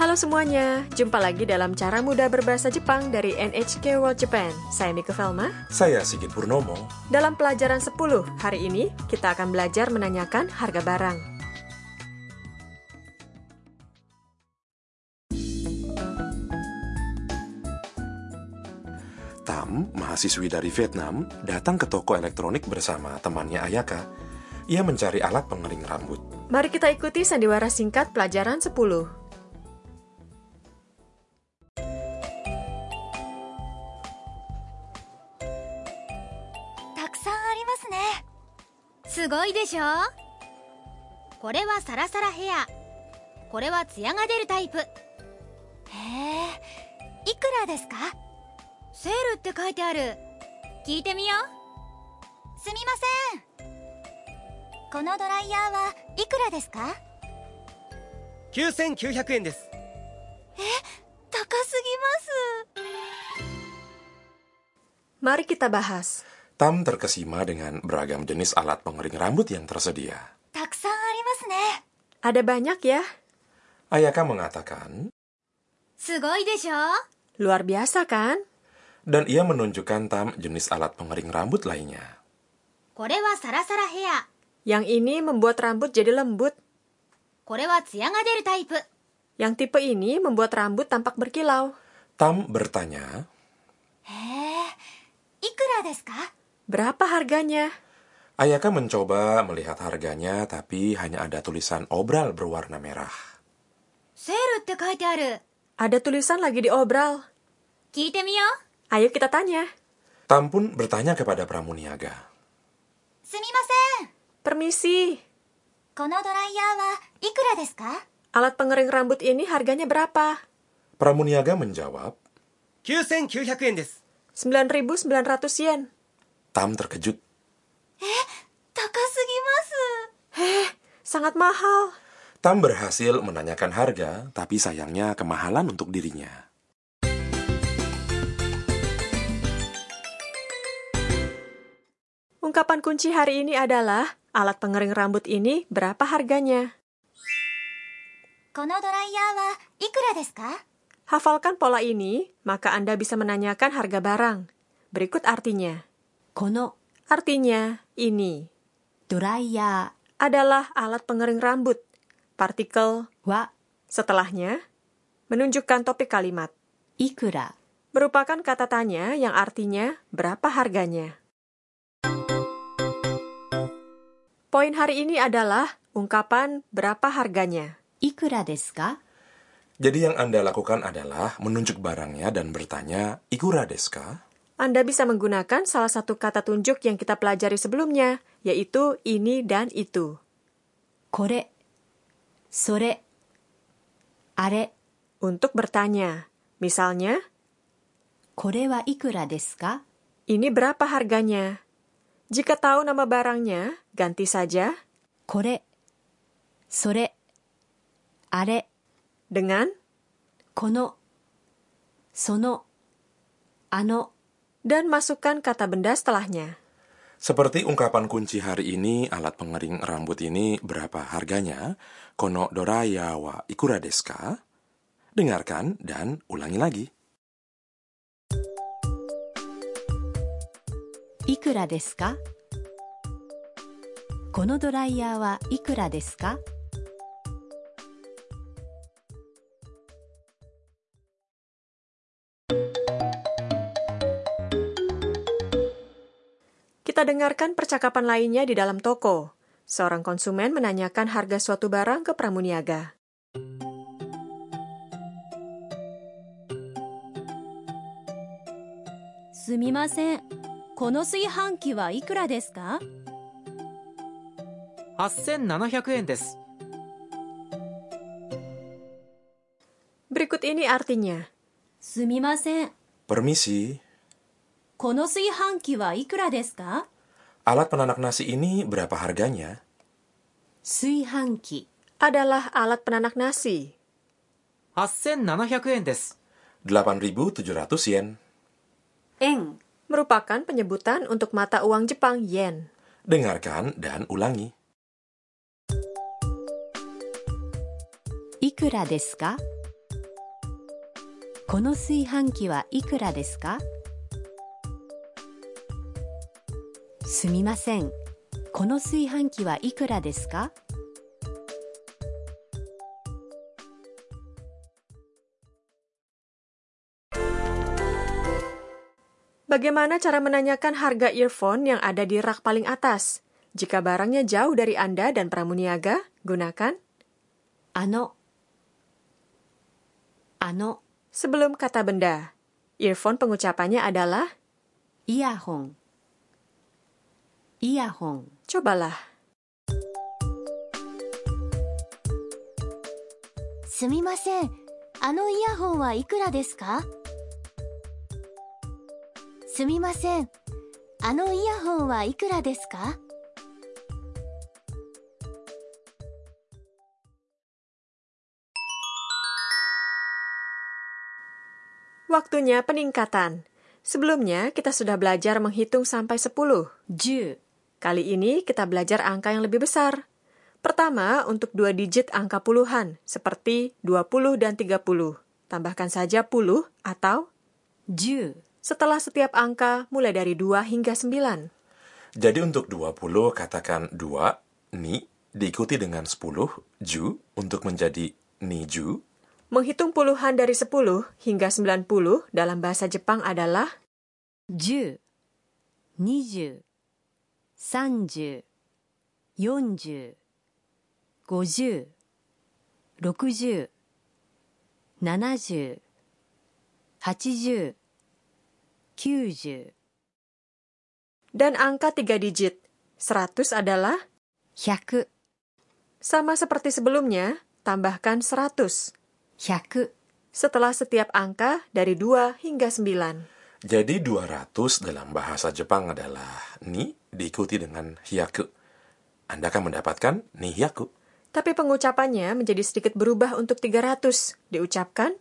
Halo semuanya, jumpa lagi dalam Cara Mudah Berbahasa Jepang dari NHK World Japan. Saya Mika Velma. Saya Sigit Purnomo. Dalam pelajaran 10, hari ini kita akan belajar menanyakan harga barang. mahasiswi dari Vietnam, datang ke toko elektronik bersama temannya Ayaka. Ia mencari alat pengering rambut. Mari kita ikuti sandiwara singkat pelajaran 10. たくさんありますねすごいでしょこれはサラサラヘアこれはツヤが出るタイプへえいくらですか セールって書いてある聞いてみようすみませんこのドライヤーはいくらですか9900円です高すぎ Mari kita bahas. Tam terkesima dengan beragam jenis alat pengering rambut yang tersedia. ますたくさんありますね Ada banyak ya? Ayaka mengatakan, すごいでしょ Luar biasa kan? dan ia menunjukkan Tam jenis alat pengering rambut lainnya. Sarasara. Yang ini membuat rambut jadi lembut. Type. Yang tipe ini membuat rambut tampak berkilau. Tam bertanya, Berapa harganya?" Ayaka mencoba melihat harganya, tapi hanya ada tulisan obral berwarna merah. Ada tulisan lagi di obral. Kite miyo. Ayo kita tanya. Tam pun bertanya kepada Pramuniaga. Sumimasen. Permisi. Kono dryer wa ikura desu ka? Alat pengering rambut ini harganya berapa? Pramuniaga menjawab, 9,900 yen desu. 9.900 yen. Tam terkejut. Eh, takasugimasu. Eh, sangat mahal. Tam berhasil menanyakan harga, tapi sayangnya kemahalan untuk dirinya. Ungkapan kunci hari ini adalah alat pengering rambut ini berapa harganya? Hafalkan pola ini, maka Anda bisa menanyakan harga barang. Berikut artinya. Kono artinya ini. Doraya adalah alat pengering rambut. Partikel wa setelahnya menunjukkan topik kalimat. Ikura merupakan kata tanya yang artinya berapa harganya. Poin hari ini adalah ungkapan berapa harganya. Ikura desu ka? Jadi yang Anda lakukan adalah menunjuk barangnya dan bertanya, ikura desu ka? Anda bisa menggunakan salah satu kata tunjuk yang kita pelajari sebelumnya, yaitu ini dan itu. Kore, sore, are. Untuk bertanya. Misalnya, Kore wa ikura desu ka? Ini berapa harganya? Jika tahu nama barangnya, ganti saja これそれあれ dengan このそのあの dan masukkan kata benda setelahnya. Seperti ungkapan kunci hari ini, alat pengering rambut ini berapa harganya? Kono doraya wa ikura desu ka? Dengarkan dan ulangi lagi. いくらですかこのドライヤーはいくらですか Kita dengarkan percakapan lainnya di dalam toko. Seorang konsumen menanyakan harga suatu barang ke pramuniaga. すみません この炊飯器はいくらですか8700円です Berikut ini artinya. すみません Permisi, この炊飯器はいくらですか alat penanak nasi ini berapa harganya? 炊飯器 Adalah alat penanak nasi. 8700円です 8.700 yen. 円 merupakan penyebutan untuk mata uang Jepang yen. Dengarkan dan ulangi. いくらですかこの炊飯器はいくらですかすみませんこの炊飯器はいくらですか Bagaimana cara menanyakan harga earphone yang ada di rak paling atas? Jika barangnya jauh dari Anda dan pramuniaga, gunakan ano. Ano. Sebelum kata benda, earphone pengucapannya adalah iahong. Iahong. Cobalah. Sumimasen, ano iahong wa ikura desu ka? すかすみませんあのイヤホンはいくらですか Waktunya peningkatan. Sebelumnya, kita sudah belajar menghitung sampai 10. 10 Kali ini kita belajar angka yang lebih besar. Pertama, untuk dua digit angka puluhan, seperti 20 dan 30. Tambahkan saja puluh atau 10 setelah setiap angka mulai dari 2 hingga 9. Jadi untuk 20 katakan 2, ni, diikuti dengan 10, ju, untuk menjadi ni ju. Menghitung puluhan dari 10 hingga 90 dalam bahasa Jepang adalah 10 20 30 40 50 60 70 80 90 dan angka 3 digit. 100 adalah 100 sama seperti sebelumnya, tambahkan 100 100 setelah setiap angka dari 2 hingga 9. Jadi 200 dalam bahasa Jepang adalah ni, diikuti dengan hyaku. Anda akan mendapatkan ni hyaku. Tapi pengucapannya menjadi sedikit berubah untuk 300. Diucapkan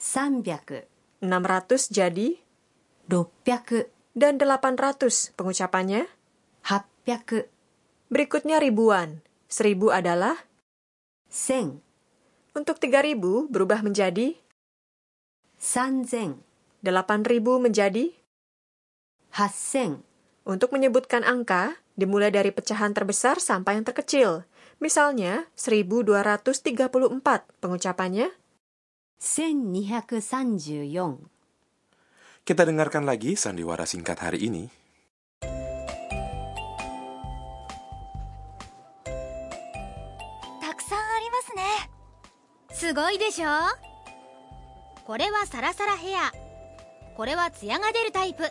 300 600 jadi 600 dan 800 pengucapannya. 800 Berikutnya ribuan. 1000 adalah? 1000 untuk 3000 berubah menjadi? 3000 8000 menjadi? 8000 Untuk menyebutkan angka, dimulai dari pecahan terbesar sampai yang terkecil. Misalnya, 1234 pengucapannya. 1234 Kita dengarkan lagi sandiwara singkat hari ini. すごいでしょ？これはサラサラヘア。これはツヤが出るタイプ。へえ。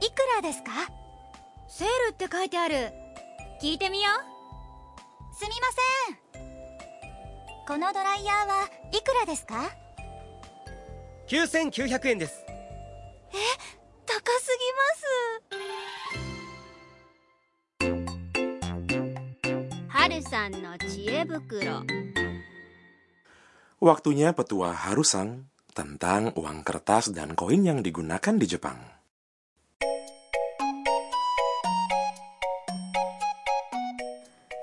いくらですか？セールって書いてある。聞いてみよう。すみません。このドライヤーはいくらですか？9900円です高すぎます春さんの知恵袋 Waktunya petua Harusang tentang uang kertas dan koin yang digunakan di Jepang.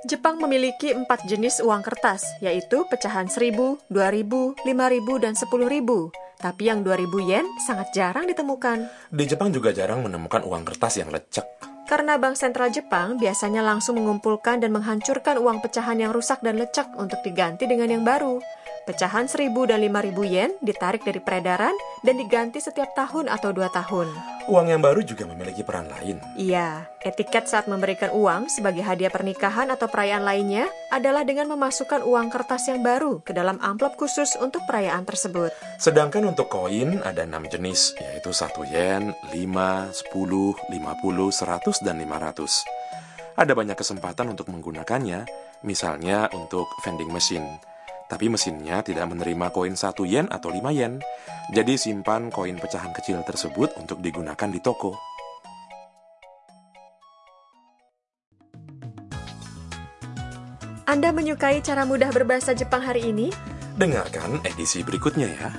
Jepang memiliki empat jenis uang kertas, yaitu pecahan 1000, 2000, 5000, dan 10000. tapi yang 2000 yen sangat jarang ditemukan. Di Jepang juga jarang menemukan uang kertas yang lecek. Karena Bank Sentral Jepang biasanya langsung mengumpulkan dan menghancurkan uang pecahan yang rusak dan lecek untuk diganti dengan yang baru. Pecahan 1000 dan 5000 yen ditarik dari peredaran dan diganti setiap tahun atau dua tahun. Uang yang baru juga memiliki peran lain. Iya, etiket saat memberikan uang sebagai hadiah pernikahan atau perayaan lainnya adalah dengan memasukkan uang kertas yang baru ke dalam amplop khusus untuk perayaan tersebut. Sedangkan untuk koin ada enam jenis, yaitu 1 yen, 5, 10, 50, 100, dan 500. Ada banyak kesempatan untuk menggunakannya, misalnya untuk vending machine. Tapi mesinnya tidak menerima koin 1 yen atau 5 yen. Jadi simpan koin pecahan kecil tersebut untuk digunakan di toko. Anda menyukai cara mudah berbahasa Jepang hari ini? Dengarkan edisi berikutnya ya.